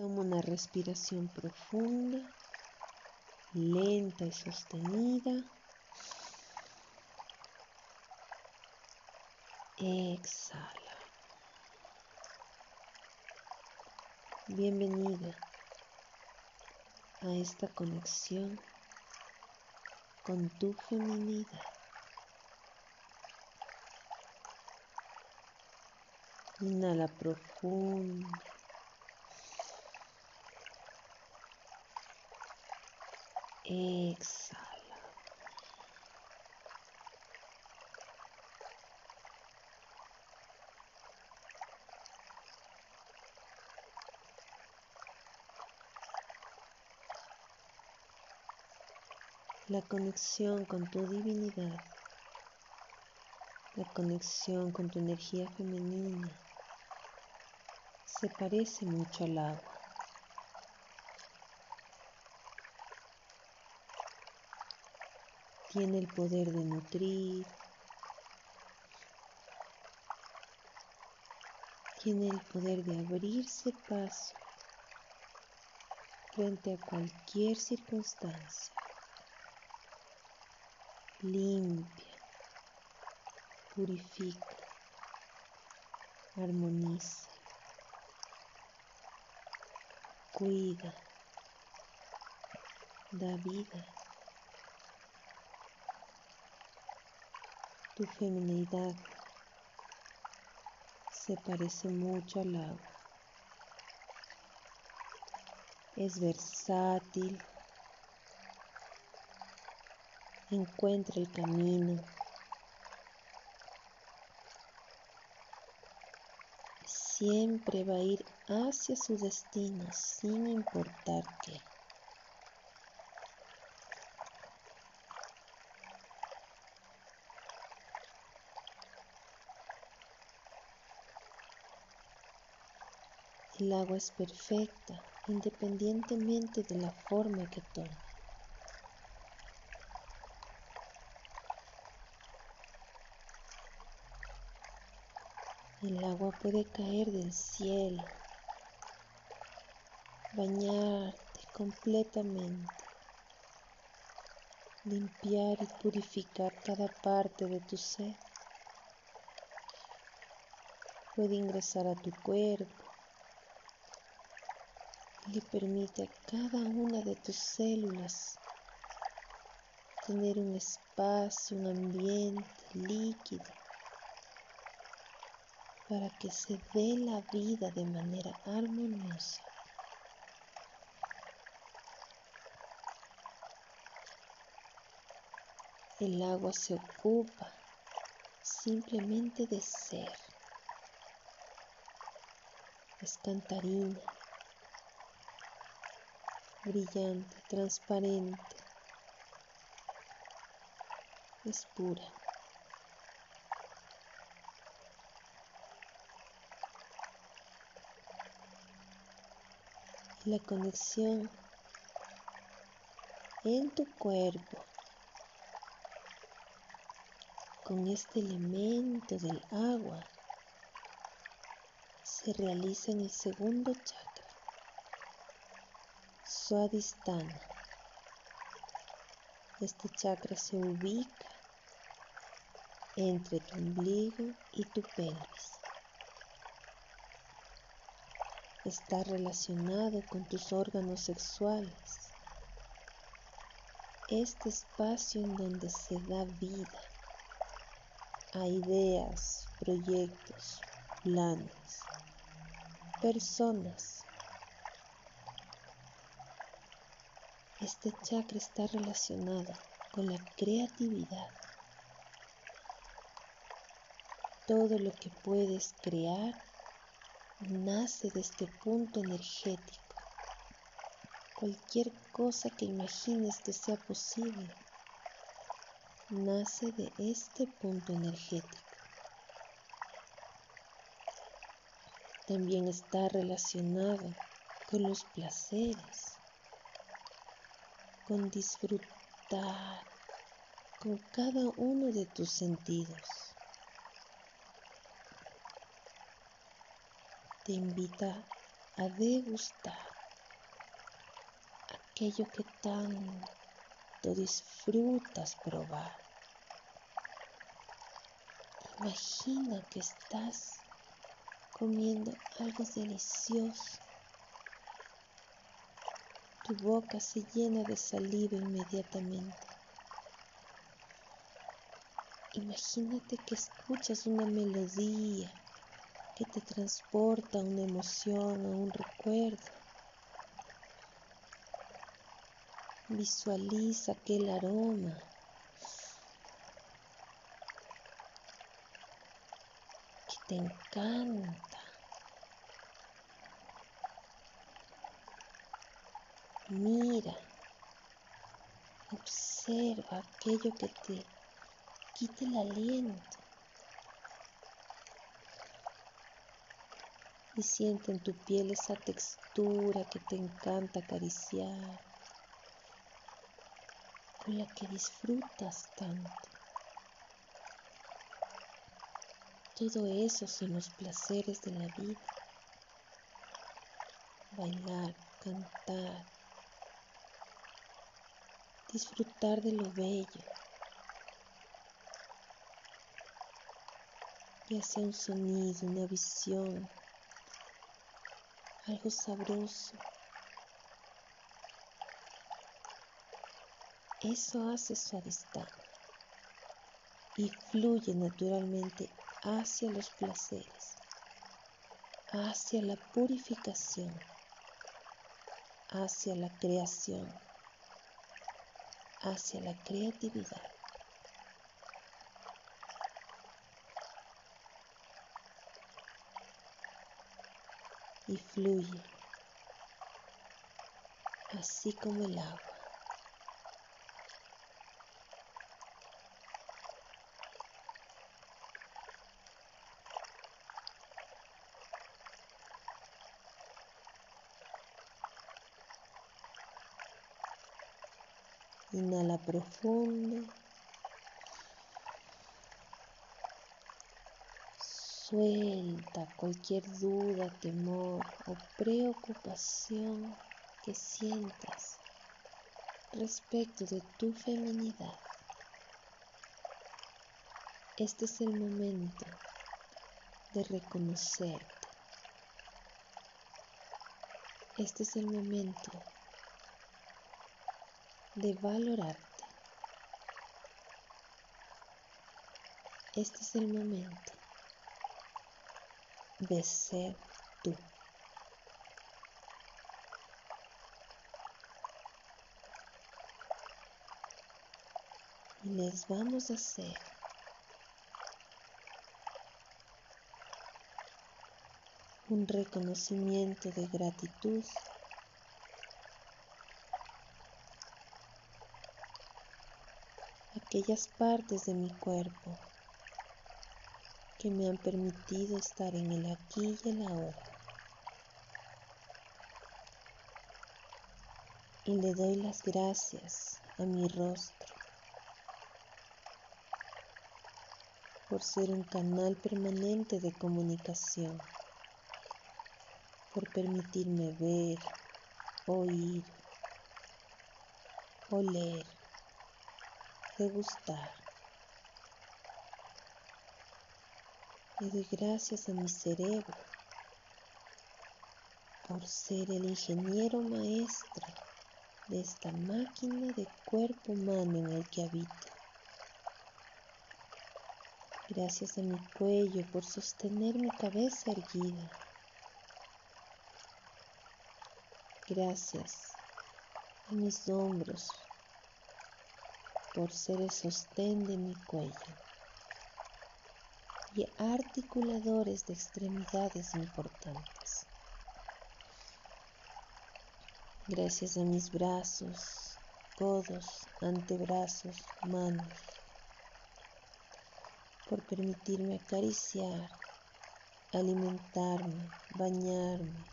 Toma una respiración profunda, lenta y sostenida. Exhala. Bienvenida a esta conexión con tu feminidad. Inhala profundo. Exhala. La conexión con tu divinidad, la conexión con tu energía femenina se parece mucho al agua. Tiene el poder de nutrir, tiene el poder de abrirse paso frente a cualquier circunstancia. Limpia, purifica, armoniza, cuida, da vida. Tu feminidad se parece mucho al agua. Es versátil, encuentra el camino. Siempre va a ir hacia su destino sin importar qué. El agua es perfecta independientemente de la forma que tome. El agua puede caer del cielo, bañarte completamente, limpiar y purificar cada parte de tu ser. Puede ingresar a tu cuerpo le permite a cada una de tus células tener un espacio, un ambiente líquido para que se dé la vida de manera armoniosa. El agua se ocupa simplemente de ser. Es cantarina, brillante, transparente, es pura. la conexión en tu cuerpo con este elemento del agua se realiza en el segundo chakra, Swadhisthana. Este chakra se ubica entre tu ombligo y tu pelvis. está relacionado con tus órganos sexuales. Este espacio en donde se da vida a ideas, proyectos, planes, personas. Este chakra está relacionado con la creatividad. Todo lo que puedes crear nace de este punto energético. Cualquier cosa que imagines que sea posible, nace de este punto energético. También está relacionado con los placeres, con disfrutar con cada uno de tus sentidos. te invita a degustar aquello que tanto disfrutas probar. Imagina que estás comiendo algo delicioso. Tu boca se llena de saliva inmediatamente. Imagínate que escuchas una melodía que te transporta a una emoción, a un recuerdo. Visualiza aquel aroma. que te encanta. Mira, observa aquello que te quita el aliento. y siente en tu piel esa textura que te encanta acariciar, con la que disfrutas tanto. Todo eso son los placeres de la vida. Bailar, cantar, disfrutar de lo bello. Ya sea un sonido, una visión, algo sabroso. Eso hace suavidad y fluye naturalmente hacia los placeres, hacia la purificación, hacia la creación, hacia la creatividad. y fluye, así como el agua. Inhala profundo. Suelta cualquier duda, temor o preocupación que sientas respecto de tu feminidad. Este es el momento de reconocerte. Este es el momento de valorarte. Este es el momento de ser tú. Y les vamos a hacer un reconocimiento de gratitud aquellas partes de mi cuerpo que me han permitido estar en el aquí y el ahora. Y le doy las gracias a mi rostro por ser un canal permanente de comunicación, por permitirme ver, oír, oler, degustar Le doy gracias a mi cerebro por ser el ingeniero maestro de esta máquina de cuerpo humano en el que habito. Gracias a mi cuello por sostener mi cabeza erguida. Gracias a mis hombros por ser el sostén de mi cuello y articuladores de extremidades importantes. Gracias a mis brazos, codos, antebrazos, manos, por permitirme acariciar, alimentarme, bañarme,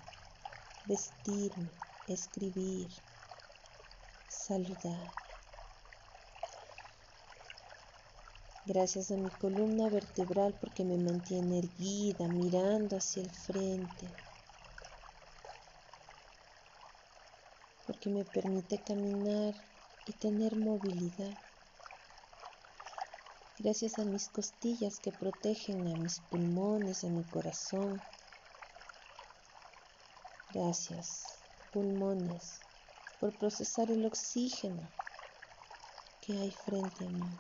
vestirme, escribir, saludar. Gracias a mi columna vertebral porque me mantiene erguida, mirando hacia el frente. porque me permite caminar y tener movilidad. Gracias a mis costillas que protegen a mis pulmones, a mi corazón. Gracias, pulmones, por procesar el oxígeno que hay frente a mí.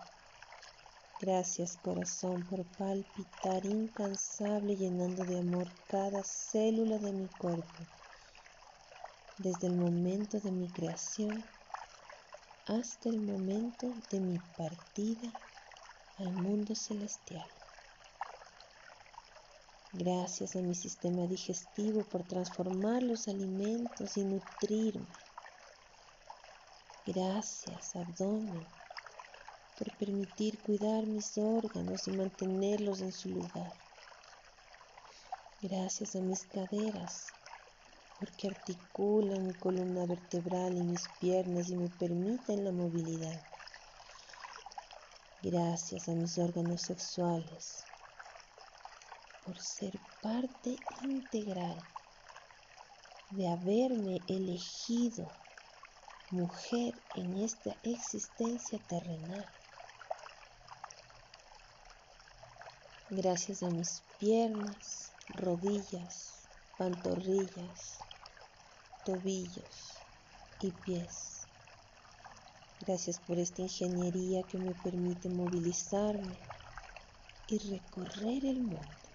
Gracias corazón por palpitar incansable llenando de amor cada célula de mi cuerpo, desde el momento de mi creación hasta el momento de mi partida al mundo celestial. Gracias a mi sistema digestivo por transformar los alimentos y nutrirme. Gracias, abdomen, por permitir cuidar mis órganos y mantenerlos en su lugar. Gracias a mis caderas, porque articulan mi columna vertebral y mis piernas y me permiten la movilidad. Gracias a mis órganos sexuales por ser parte integral de haberme elegido mujer en esta existencia terrenal. Gracias a mis piernas, rodillas, pantorrillas, tobillos y pies. Gracias por esta ingeniería que me permite movilizarme y recorrer el mundo.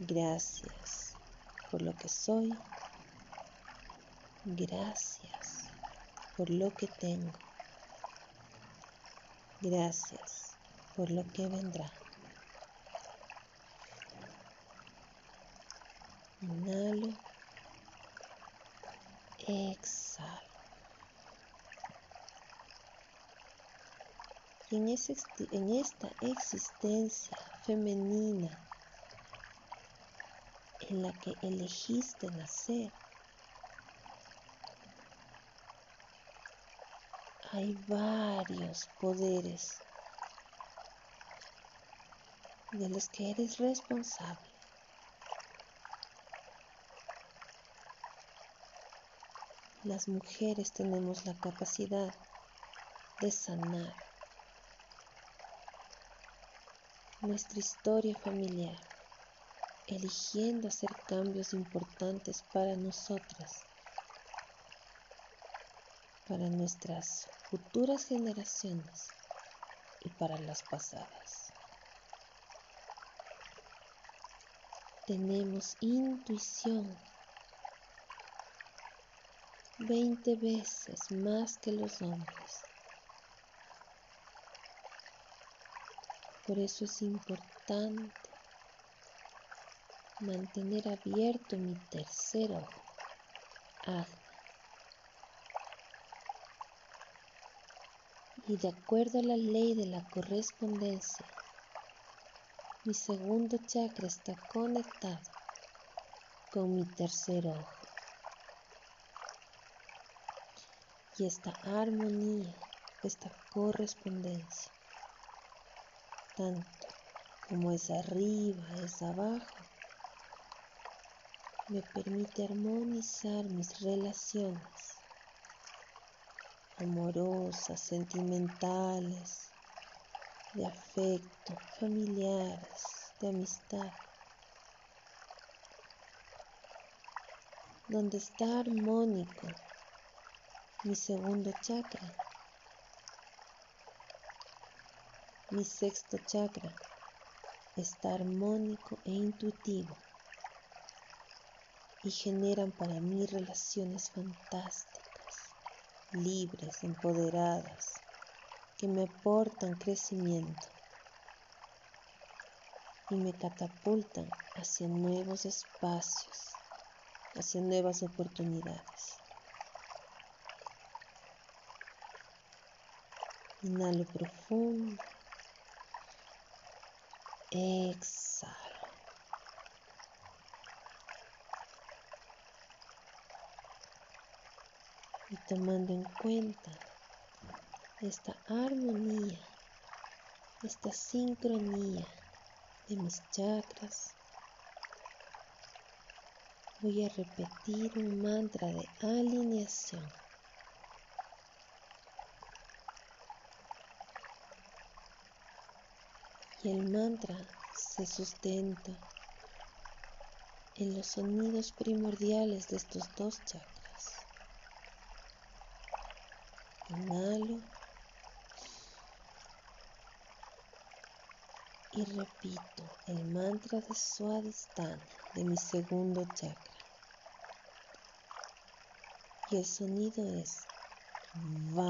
Gracias por lo que soy. Gracias por lo que tengo. Gracias por lo que vendrá. Inhalo. Exhalo. Y en, en esta existencia femenina en la que elegiste nacer, hay varios poderes de los que eres responsable. Las mujeres tenemos la capacidad de sanar nuestra historia familiar, eligiendo hacer cambios importantes para nosotras, para nuestras futuras generaciones y para las pasadas. Tenemos intuición 20 veces más que los hombres. Por eso es importante mantener abierto mi tercer ojo, Y de acuerdo a la ley de la correspondencia, mi segundo chakra está conectado con mi tercer ojo. Y esta armonía, esta correspondencia, tanto como es arriba, es abajo, me permite armonizar mis relaciones amorosas, sentimentales, de afecto, familiares, de amistad, donde está armónico mi segundo chakra, mi sexto chakra está armónico e intuitivo y generan para mí relaciones fantásticas, libres, empoderadas, que me aportan crecimiento y me catapultan hacia nuevos espacios, hacia nuevas oportunidades. Inhalo profundo. Exhalo. Y tomando en cuenta esta armonía, esta sincronía de mis chakras, voy a repetir un mantra de alineación. Y el mantra se sustenta en los sonidos primordiales de estos dos chakras. Inhalo y repito el mantra de Swadhisthana de mi segundo chakra. Y el sonido es VAM.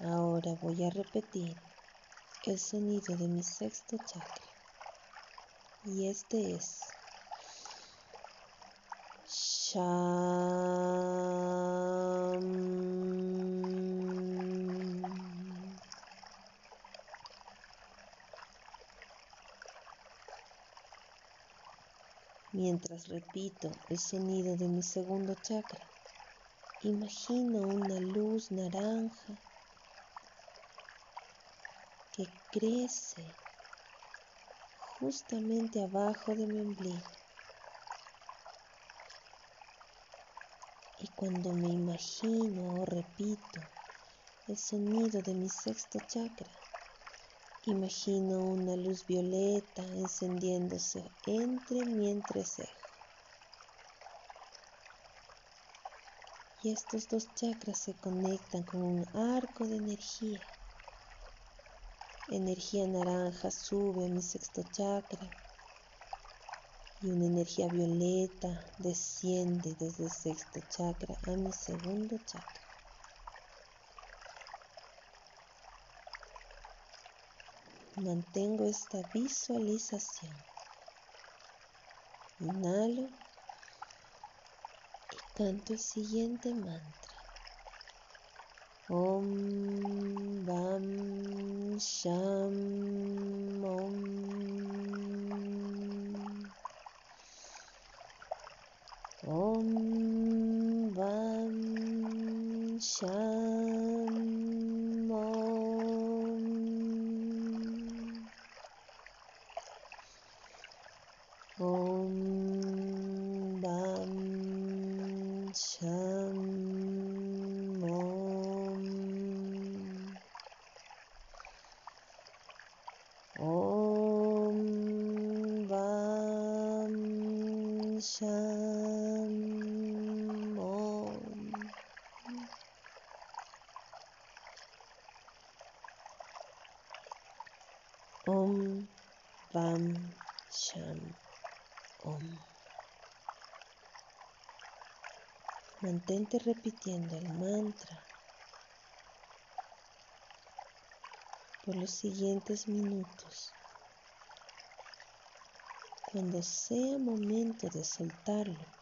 Ahora voy a repetir el sonido de mi sexto chakra. Y este es Mientras repito el sonido de mi segundo chakra, imagino una luz naranja que crece justamente abajo de mi ombligo. Cuando me imagino o repito el sonido de mi sexto chakra, imagino una luz violeta encendiéndose entre mi entrecejo. Y estos dos chakras se conectan con un arco de energía. Energía naranja sube a mi sexto chakra y una energía violeta desciende desde el sexto chakra a mi segundo chakra. Mantengo esta visualización. Inhalo y canto el siguiente mantra. Om Bam Sham Om Om Bam Om Bam Sham Om. Mantente repitiendo el mantra por los siguientes minutos. Cuando sea momento de soltarlo,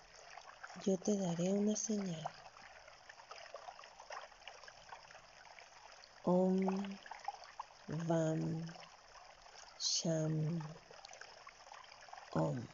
yo te daré una señal. Om Vam Sham Om.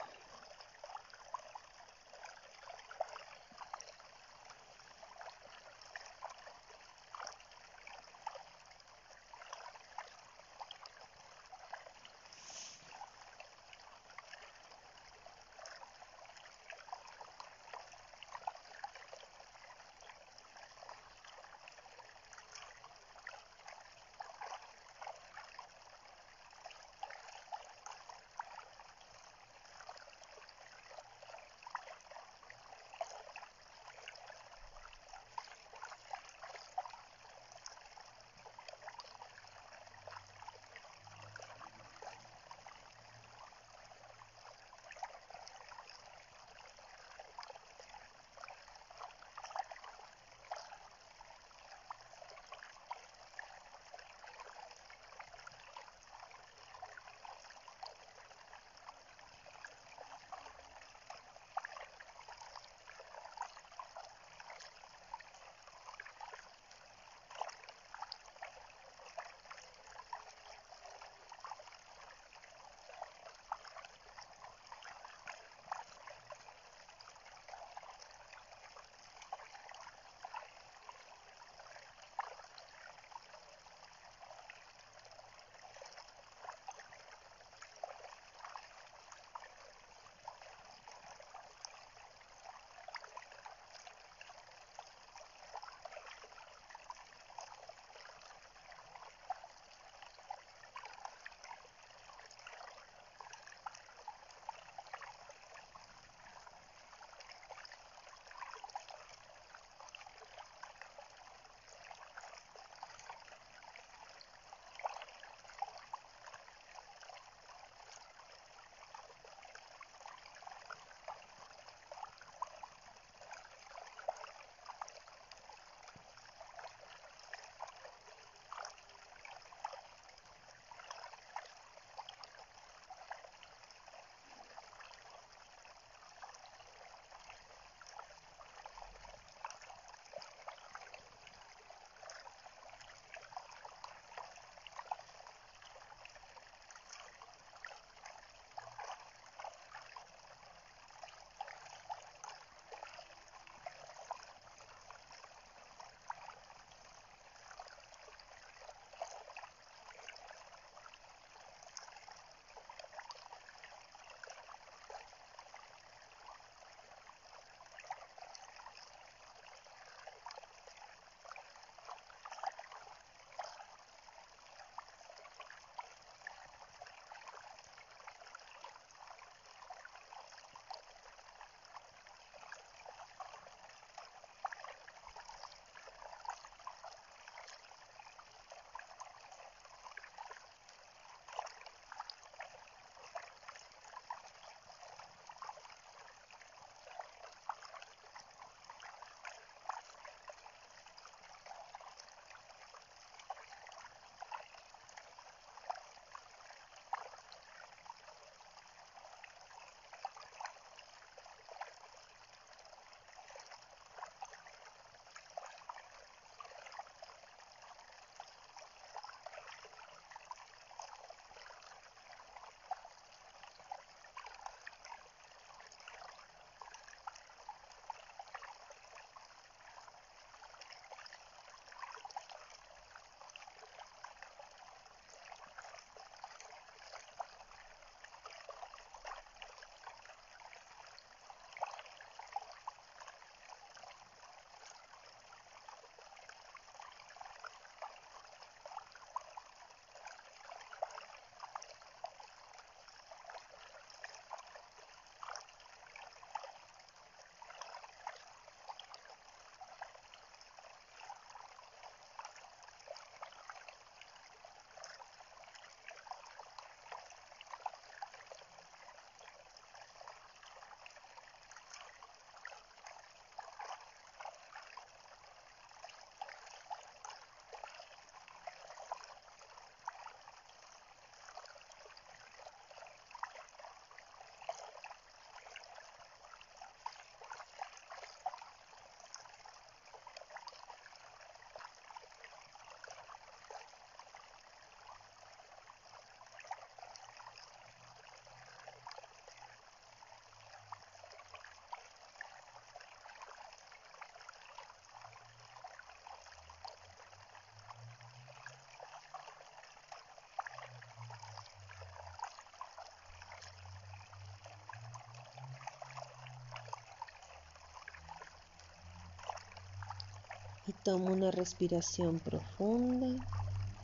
Toma una respiración profunda,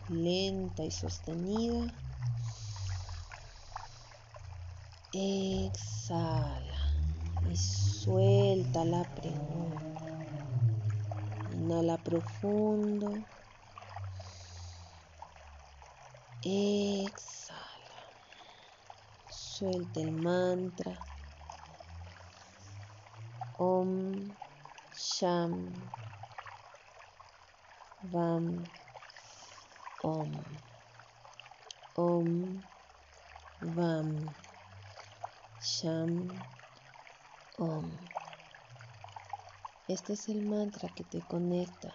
lenta y sostenida. Exhala y suelta la pregunta. Inhala profundo. Exhala. Suelta el mantra. Om Sham Vam Om Om Vam Sham Om. Este es el mantra que te conecta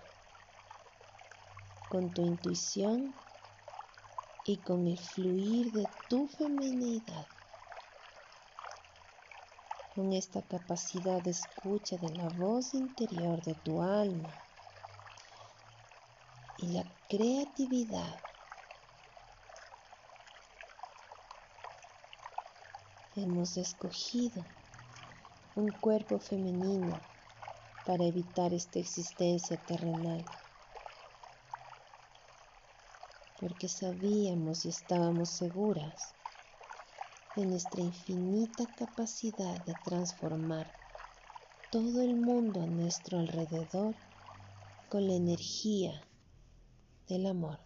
con tu intuición y con el fluir de tu feminidad. Con esta capacidad de escucha de la voz interior de tu alma la creatividad. Hemos escogido un cuerpo femenino para evitar esta existencia terrenal. Porque sabíamos y estábamos seguras de nuestra infinita capacidad de transformar todo el mundo a nuestro alrededor con la energía del amor.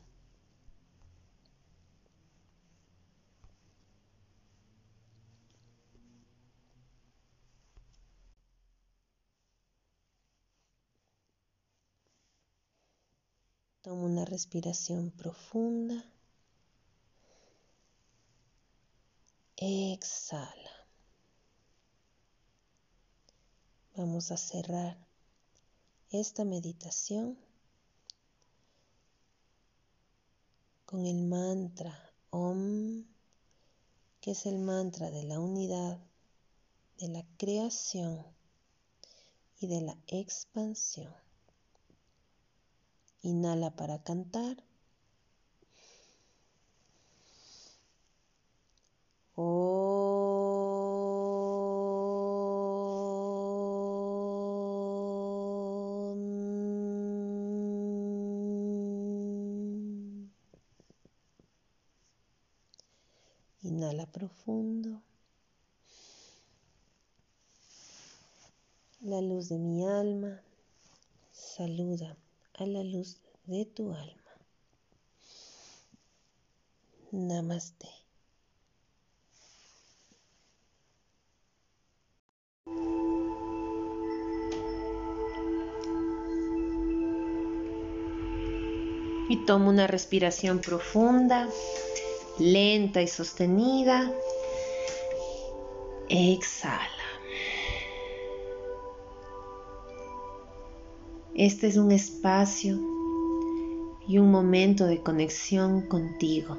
Toma una respiración profunda. Exhala. Vamos a cerrar esta meditación con el mantra OM, que es el mantra de la unidad, de la creación y de la expansión. Inhala para cantar. Profundo. La luz de mi alma saluda a la luz de tu alma. Namaste. Y toma una respiración profunda, lenta y sostenida. Exhala. Este es un espacio y un momento de conexión contigo.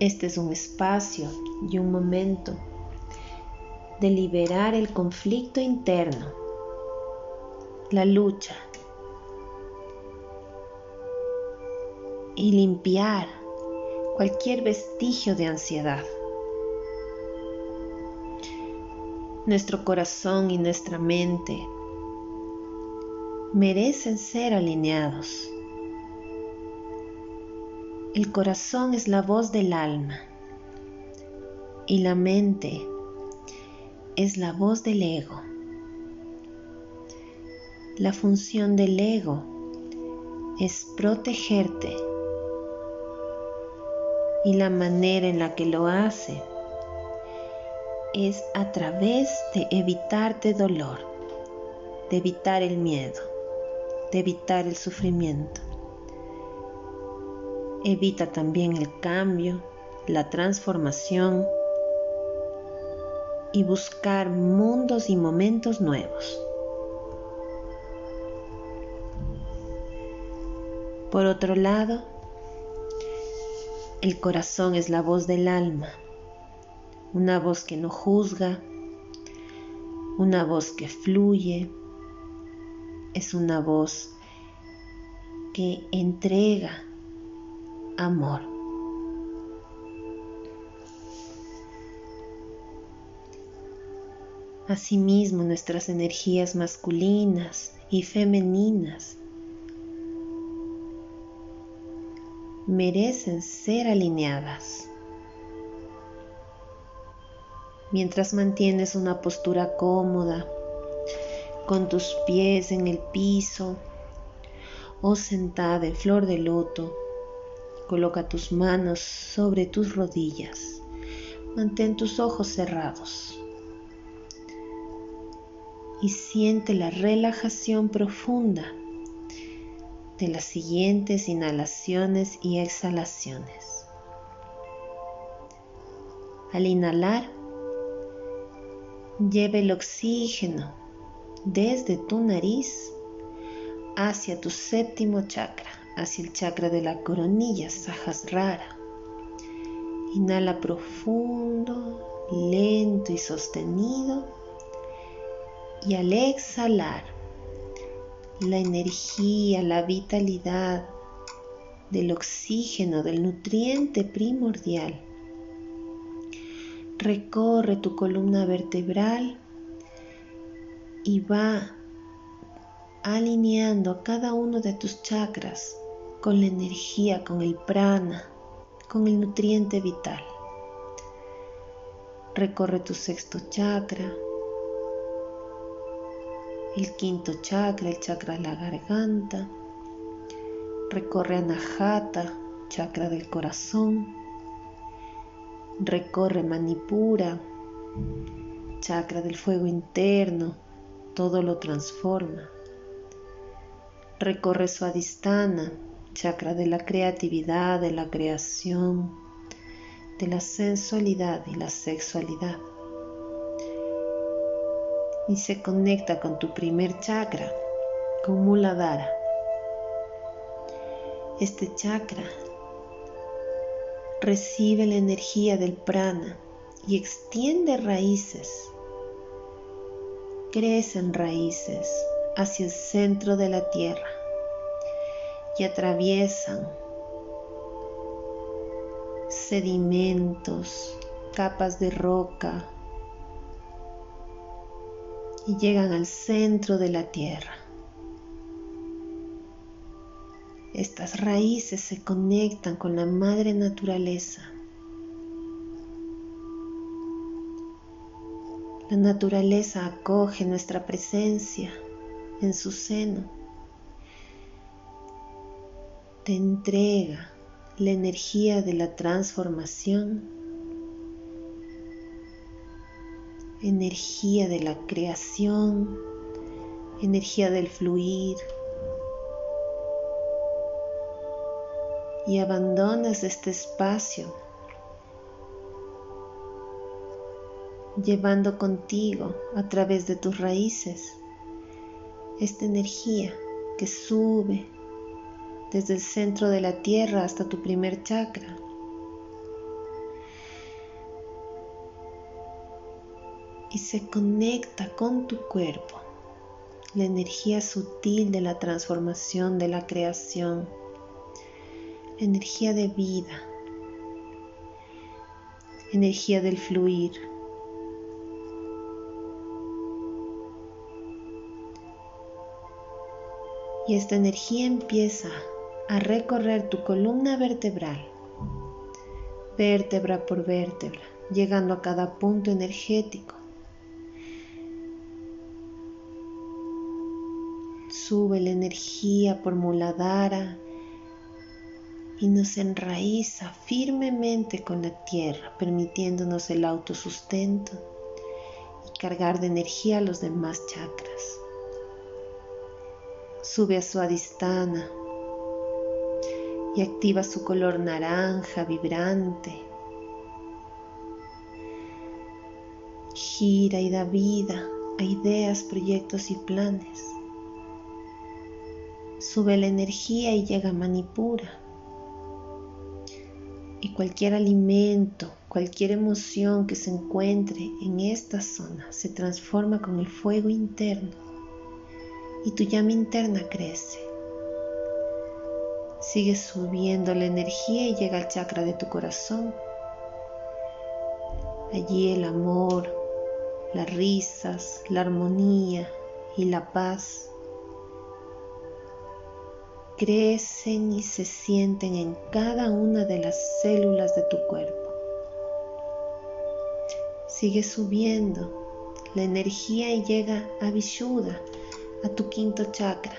Este es un espacio y un momento de liberar el conflicto interno, la lucha y limpiar cualquier vestigio de ansiedad. Nuestro corazón y nuestra mente merecen ser alineados. El corazón es la voz del alma y la mente es la voz del ego. La función del ego es protegerte y la manera en la que lo hace es a través de evitarte dolor, de evitar el miedo evitar el sufrimiento. Evita también el cambio, la transformación y buscar mundos y momentos nuevos. Por otro lado, el corazón es la voz del alma, una voz que no juzga, una voz que fluye, es una voz que entrega amor. Asimismo, nuestras energías masculinas y femeninas merecen ser alineadas. Mientras mantienes una postura cómoda, con tus pies en el piso o sentada en flor de loto, coloca tus manos sobre tus rodillas. Mantén tus ojos cerrados y siente la relajación profunda de las siguientes inhalaciones y exhalaciones. Al inhalar, lleva el oxígeno desde tu nariz hacia tu séptimo chakra, hacia el chakra de la coronilla Sahasrara. Inhala profundo, lento y sostenido. Y al exhalar, la energía, la vitalidad del oxígeno, del nutriente primordial, recorre tu columna vertebral y va alineando a cada uno de tus chakras con la energía, con el prana, con el nutriente vital. Recorre tu sexto chakra, el quinto chakra, el chakra de la garganta. Recorre Anahata, chakra del corazón. Recorre Manipura, chakra del fuego interno, todo lo transforma. Recorre Swadhisthana, chakra de la creatividad, de la creación, de la sensualidad y la sexualidad. Y se conecta con tu primer chakra, con Muladhara. Este chakra recibe la energía del prana y extiende raíces crecen raíces hacia el centro de la tierra y atraviesan sedimentos, capas de roca y llegan al centro de la tierra. Estas raíces se conectan con la madre naturaleza La naturaleza acoge nuestra presencia en su seno. Te entrega la energía de la transformación, energía de la creación, energía del fluir. Y abandonas este espacio llevando contigo a través de tus raíces esta energía que sube desde el centro de la tierra hasta tu primer chakra. Y se conecta con tu cuerpo, la energía sutil de la transformación, de la creación, la energía de vida, energía del fluir. y esta energía empieza a recorrer tu columna vertebral, vértebra por vértebra, llegando a cada punto energético. Sube la energía por Muladhara y nos enraiza firmemente con la tierra, permitiéndonos el autosustento y cargar de energía a los demás chakras sube a su adistana y activa su color naranja vibrante. Gira y da vida a ideas, proyectos y planes. Sube la energía y llega a Manipura. Y cualquier alimento, cualquier emoción que se encuentre en esta zona se transforma con el fuego interno y tu llama interna crece. Sigue subiendo la energía y llega al chakra de tu corazón. Allí el amor, las risas, la armonía y la paz crecen y se sienten en cada una de las células de tu cuerpo. Sigue subiendo la energía y llega a Vishuddha, a tu quinto chakra,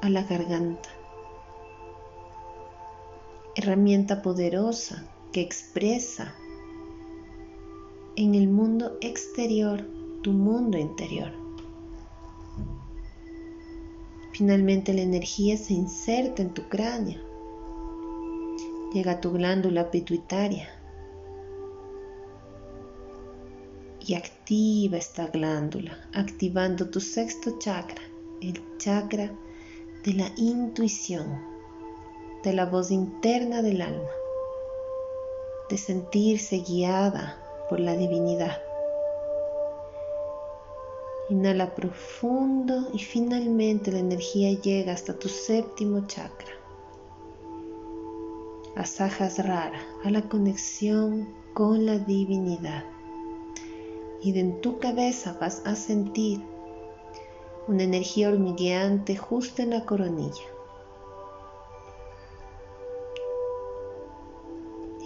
a la garganta. Herramienta poderosa que expresa en el mundo exterior tu mundo interior. Finalmente la energía se inserta en tu cráneo, llega a tu glándula pituitaria y activa esta glándula, activando tu sexto chakra, el chakra de la intuición, de la voz interna del alma, de sentirse guiada por la divinidad. Inhala profundo y finalmente la energía llega hasta tu séptimo chakra. Asajas rara a la conexión con la divinidad. Y en tu cabeza vas a sentir una energía hormigueante justo en la coronilla.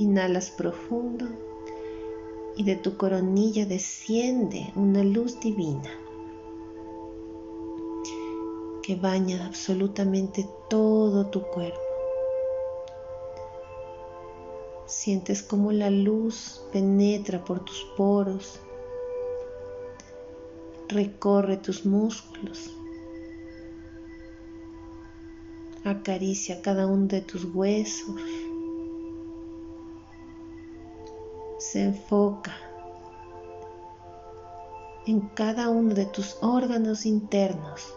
Inhalas profundo y de tu coronilla desciende una luz divina que baña absolutamente todo tu cuerpo. Sientes como la luz penetra por tus poros, recorre tus músculos, acaricia cada uno de tus huesos, se enfoca en cada uno de tus órganos internos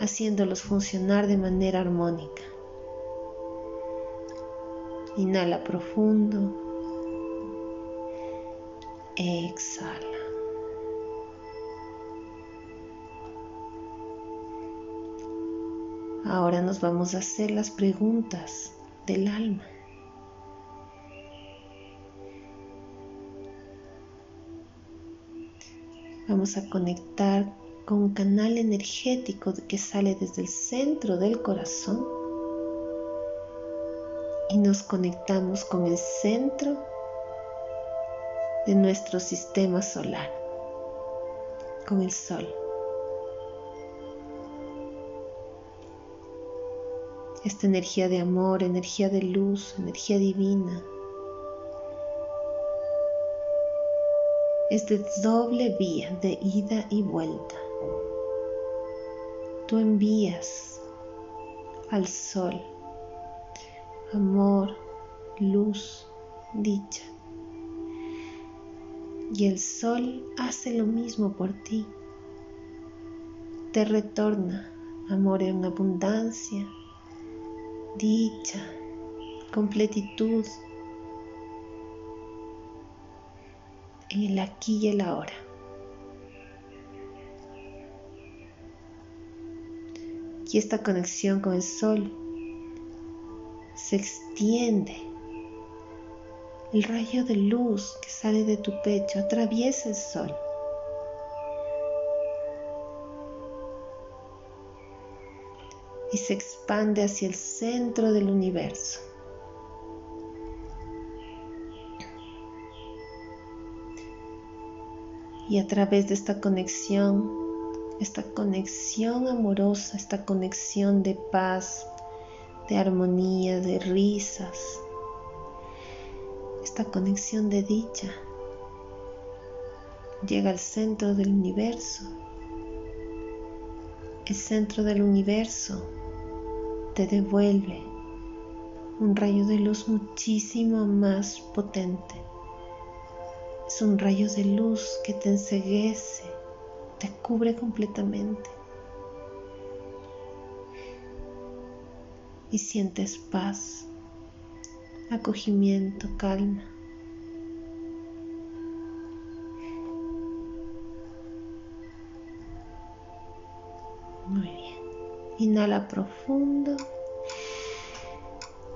haciéndolos funcionar de manera armónica. Inhala profundo. Exhala. Ahora nos vamos a hacer las preguntas del alma. Vamos a conectar con un canal energético que sale desde el centro del corazón y nos conectamos con el centro de nuestro sistema solar, con el sol. Esta energía de amor, energía de luz, energía divina, es de doble vía de ida y vuelta tú envías al sol amor, luz, dicha. Y el sol hace lo mismo por ti. Te retorna amor en abundancia, dicha, completitud, en el aquí y el ahora. Y esta conexión con el sol se extiende. El rayo de luz que sale de tu pecho atraviesa el sol. Y se expande hacia el centro del universo. Y a través de esta conexión esta conexión amorosa, esta conexión de paz, de armonía, de risas, esta conexión de dicha. Llega al centro del universo. El centro del universo te devuelve un rayo de luz muchísimo más potente. Es un rayo de luz que te enseguece, te cubre completamente. Y sientes paz, acogimiento, calma. Muy bien. Inhala profundo.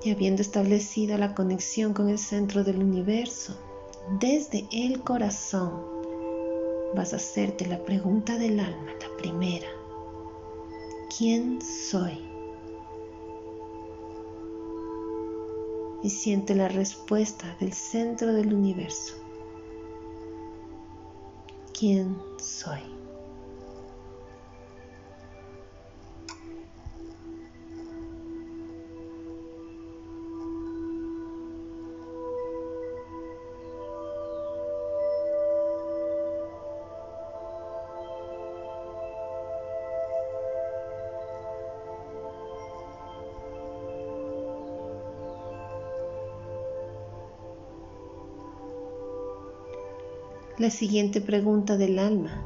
Y habiendo establecido la conexión con el centro del universo, desde el corazón vas a hacerte la pregunta del alma, la primera. ¿Quién soy? Y siente la respuesta del centro del universo. ¿Quién soy? La siguiente pregunta del alma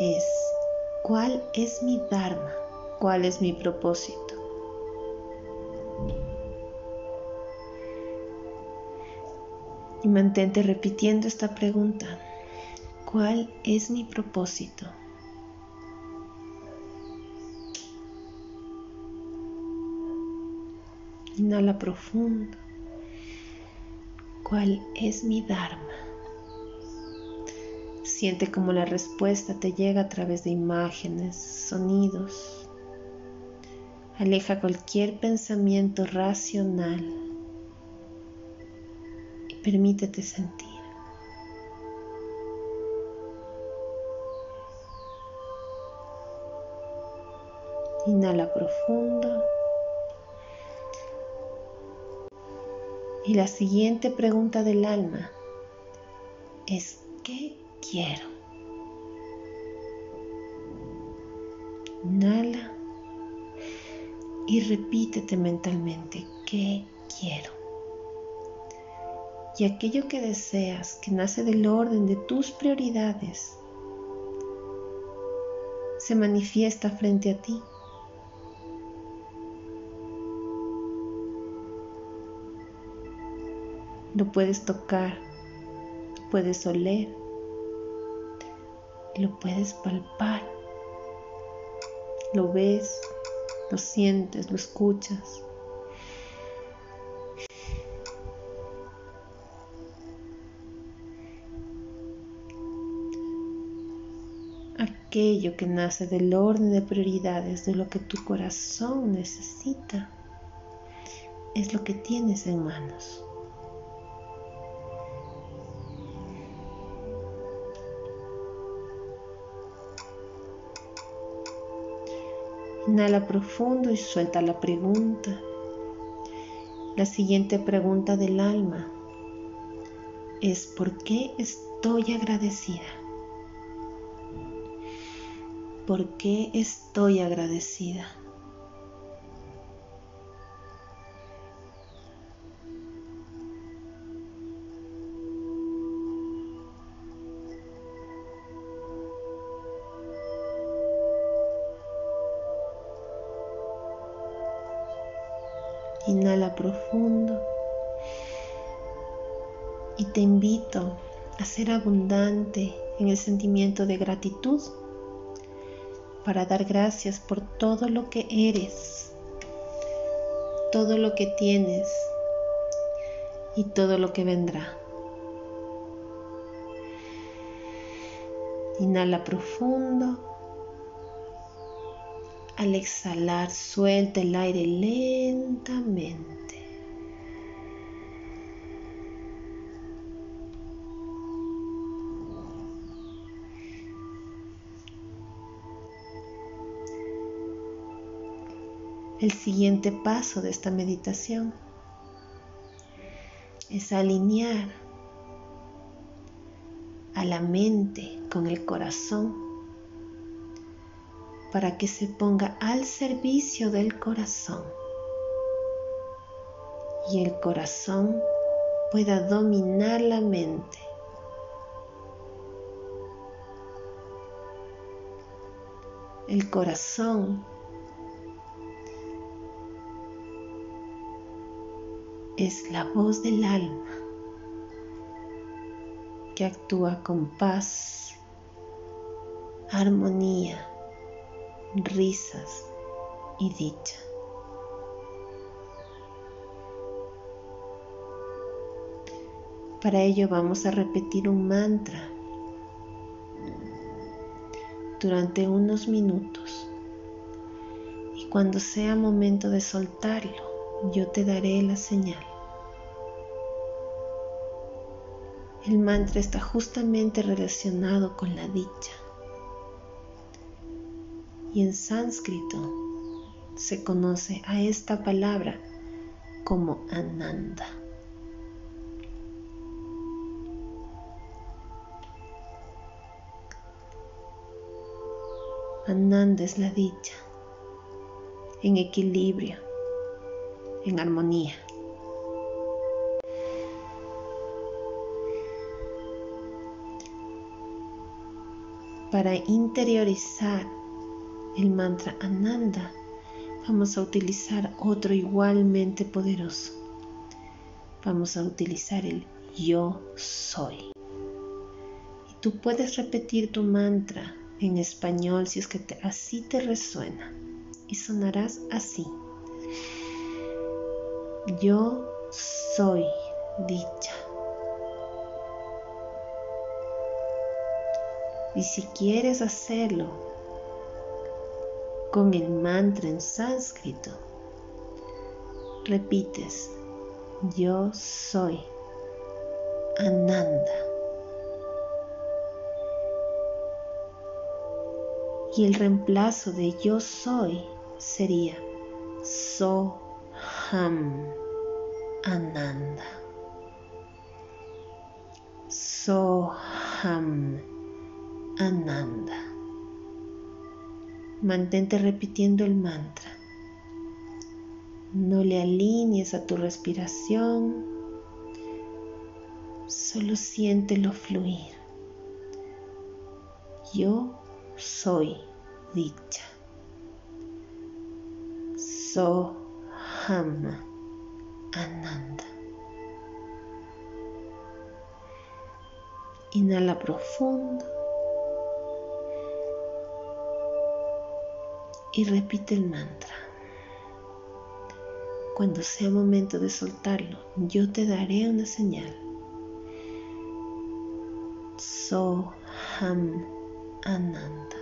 es, ¿cuál es mi Dharma? ¿Cuál es mi propósito? Y mantente repitiendo esta pregunta. ¿Cuál es mi propósito? Inhala profundo. ¿Cuál es mi Dharma? Siente como la respuesta te llega a través de imágenes, sonidos. Aleja cualquier pensamiento racional y permítete sentir. Inhala profundo. Y la siguiente pregunta del alma es, ¿qué quiero? Inhala y repítete mentalmente, ¿qué quiero? Y aquello que deseas, que nace del orden de tus prioridades, se manifiesta frente a ti. Lo puedes tocar, puedes oler, lo puedes palpar, lo ves, lo sientes, lo escuchas. Aquello que nace del orden de prioridades de lo que tu corazón necesita es lo que tienes en manos. Inhala profundo y suelta la pregunta. La siguiente pregunta del alma es ¿por qué estoy agradecida? ¿Por qué estoy agradecida? Ser abundante en el sentimiento de gratitud para dar gracias por todo lo que eres, todo lo que tienes y todo lo que vendrá. Inhala profundo al exhalar, suelta el aire lentamente. El siguiente paso de esta meditación es alinear a la mente con el corazón para que se ponga al servicio del corazón y el corazón pueda dominar la mente. El corazón es la voz del alma que actúa con paz, armonía risas y dicha. Para ello vamos a repetir un mantra durante unos minutos y cuando sea momento de soltarlo, yo te daré la señal. El mantra está justamente relacionado con la dicha. Y en sánscrito se conoce a esta palabra como Ananda. Ananda es la dicha, en equilibrio, en armonía. Para interiorizar el mantra Ananda, vamos a utilizar otro igualmente poderoso. Vamos a utilizar el yo soy. Y tú puedes repetir tu mantra en español si es que así te resuena. Y sonarás así. Yo soy dicha. Y si quieres hacerlo con el mantra en sánscrito, repites, yo soy Ananda. Y el reemplazo de yo soy sería Soham Ananda. Soham Ananda. Mantente repitiendo el mantra. No le alinees a tu respiración, solo siéntelo fluir. Yo soy dicha. Soham Ananda. Inhala profundo. y repite el mantra. Cuando sea momento de soltarlo, yo te daré una señal. Soham Ananda.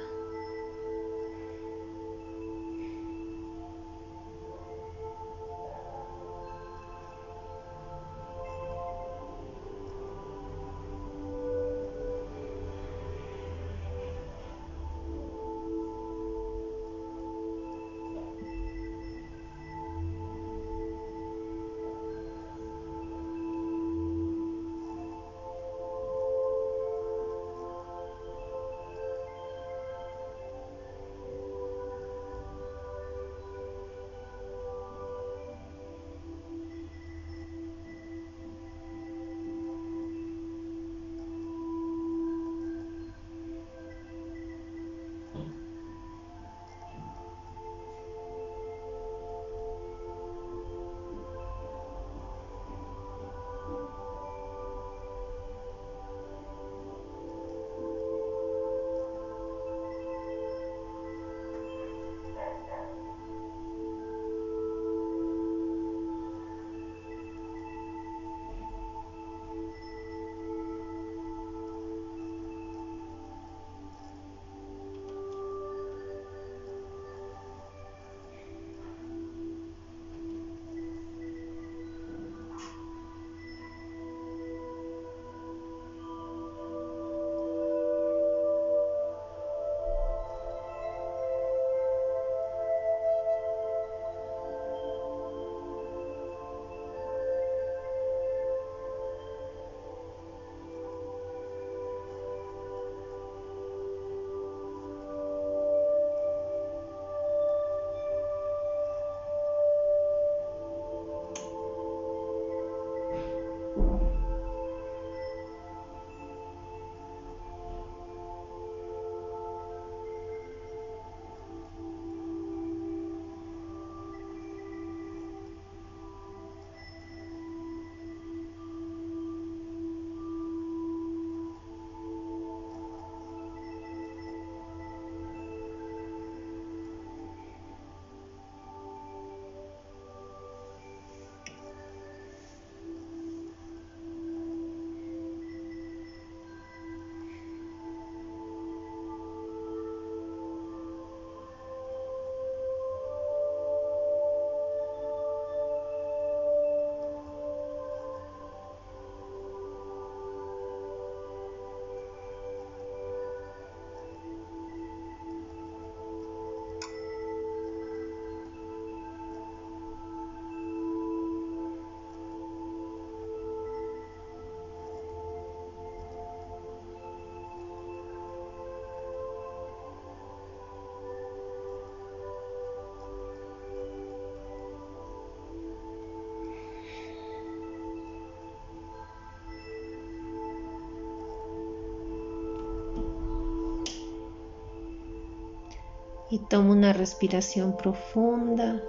Y toma una respiración profunda,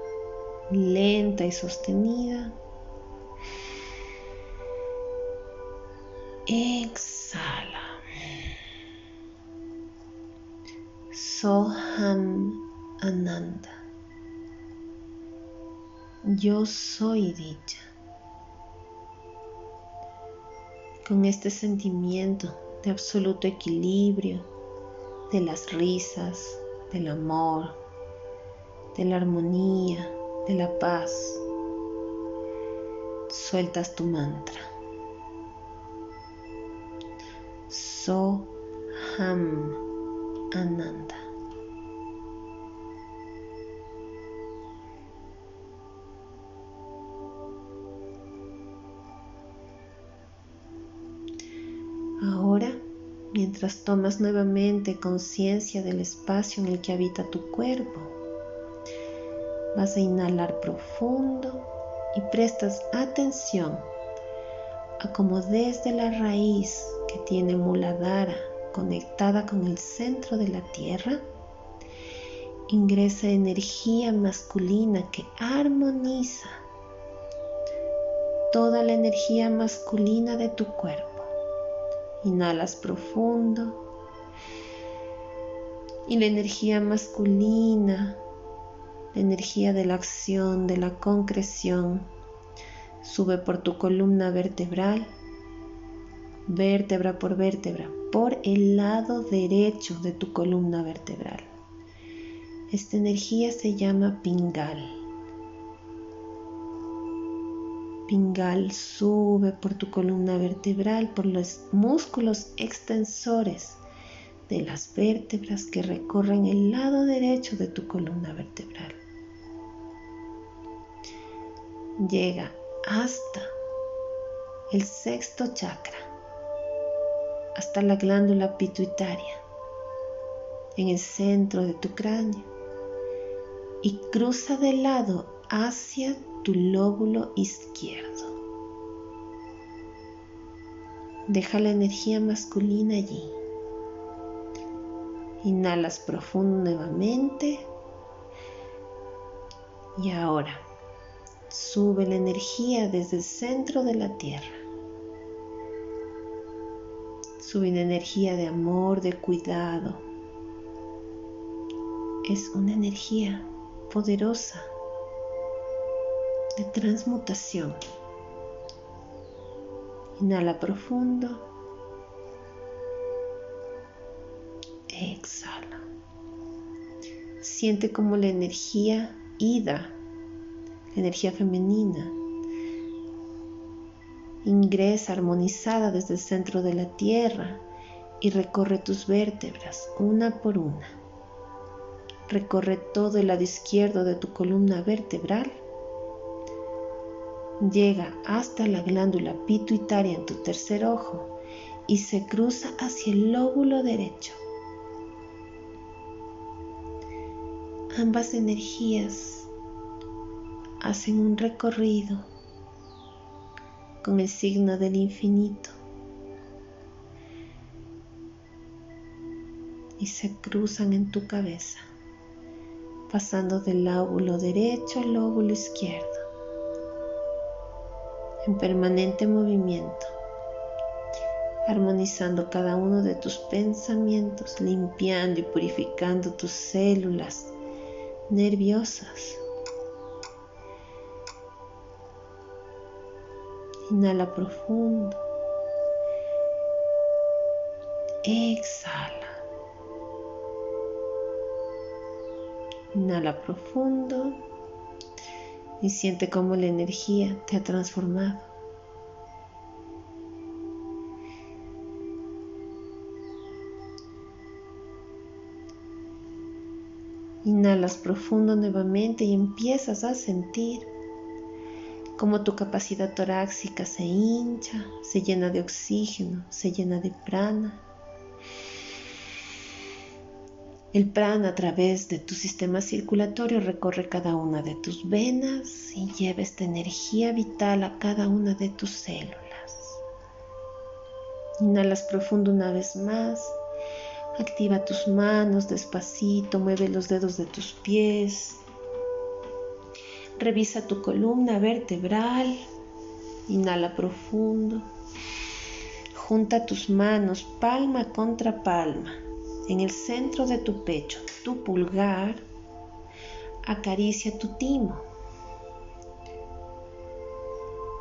lenta y sostenida. Exhala. Soham Ananda. Yo soy dicha. Con este sentimiento de absoluto equilibrio, de las risas, del amor, de la armonía, de la paz. Sueltas tu mantra. So Ham Ananda. Mientras tomas nuevamente conciencia del espacio en el que habita tu cuerpo. Vas a inhalar profundo y prestas atención a cómo desde la raíz que tiene Muladhara conectada con el centro de la tierra, ingresa energía masculina que armoniza toda la energía masculina de tu cuerpo. Inhalas profundo. Y la energía masculina, la energía de la acción, de la concreción, sube por tu columna vertebral, vértebra por vértebra, por el lado derecho de tu columna vertebral. Esta energía se llama pingal. Pingal sube por tu columna vertebral, por los músculos extensores de las vértebras que recorren el lado derecho de tu columna vertebral. Llega hasta el sexto chakra, hasta la glándula pituitaria, en el centro de tu cráneo, y cruza de lado hacia tu lóbulo izquierdo. Deja la energía masculina allí. Inhalas profundo nuevamente. Y ahora sube la energía desde el centro de la tierra. Sube una energía de amor, de cuidado. Es una energía poderosa de transmutación. Inhala profundo. Exhala. Siente como la energía ida, la energía femenina, ingresa armonizada desde el centro de la tierra y recorre tus vértebras una por una. Recorre todo el lado izquierdo de tu columna vertebral llega hasta la glándula pituitaria en tu tercer ojo y se cruza hacia el lóbulo derecho. Ambas energías hacen un recorrido con el signo del infinito y se cruzan en tu cabeza, pasando del lóbulo derecho al lóbulo izquierdo en permanente movimiento, armonizando cada uno de tus pensamientos, limpiando y purificando tus células nerviosas. Inhala profundo. Exhala. Inhala profundo y siente cómo la energía te ha transformado. Inhalas profundo nuevamente y empiezas a sentir cómo tu capacidad torácica se hincha, se llena de oxígeno, se llena de prana el prana a través de tu sistema circulatorio recorre cada una de tus venas y lleva esta energía vital a cada una de tus células. Inhalas profundo una vez más, Activa tus manos despacito, mueve los dedos de tus pies. Revisa tu columna vertebral. Inhala profundo. Junta tus manos palma contra palma en el centro de tu pecho. Tu pulgar acaricia tu timo.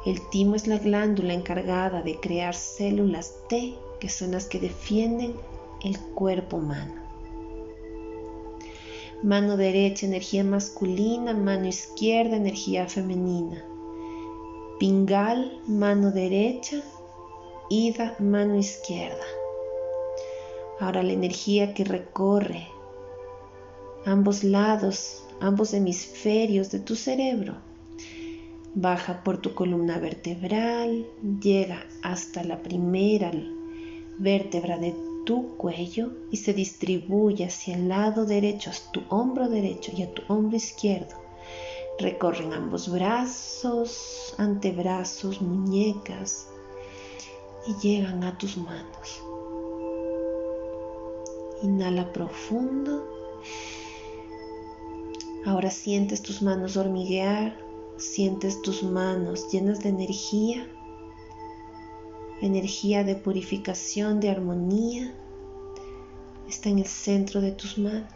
El timo es la glándula encargada de crear células T, que son las que defienden el cuerpo humano. Mano derecha, energía masculina, mano izquierda, energía femenina. Pingal, mano derecha, ida, mano izquierda. Ahora la energía que recorre ambos lados, ambos hemisferios de tu cerebro, baja por tu columna vertebral, llega hasta la primera vértebra de tu cuello y se distribuye hacia el lado derecho, a tu hombro derecho y a tu hombro izquierdo. Recorren ambos brazos, antebrazos, muñecas y llegan a tus manos. Inhala profundo. Ahora sientes tus manos hormiguear, sientes tus manos llenas de energía energía de purificación, de armonía, está en el centro de tus manos.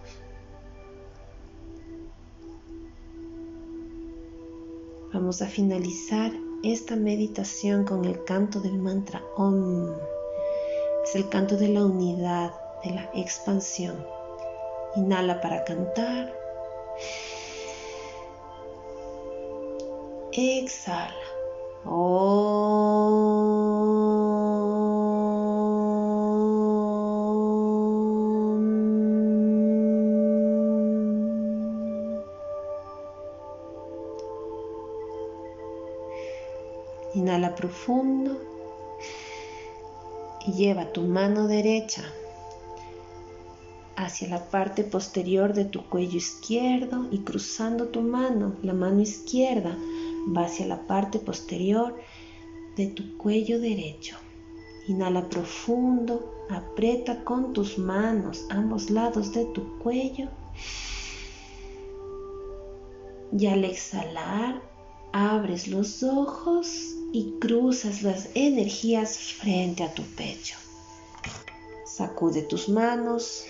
Vamos a finalizar esta meditación con el canto del mantra Om. Es el canto de la unidad, de la expansión. Inhala para cantar. Exhala. Inhala profundo y lleva tu mano derecha hacia la parte posterior de tu cuello izquierdo y cruzando tu mano, la mano izquierda va hacia la parte posterior de tu cuello derecho. Inhala profundo, aprieta con tus manos ambos lados de tu cuello y al exhalar abres los ojos y cruzas las energías frente a tu pecho. Sacude tus manos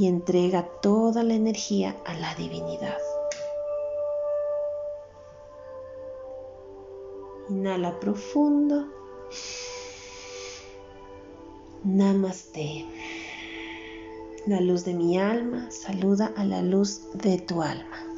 y entrega toda la energía a la divinidad. Inhala profundo. Namaste. La luz de mi alma saluda a la luz de tu alma.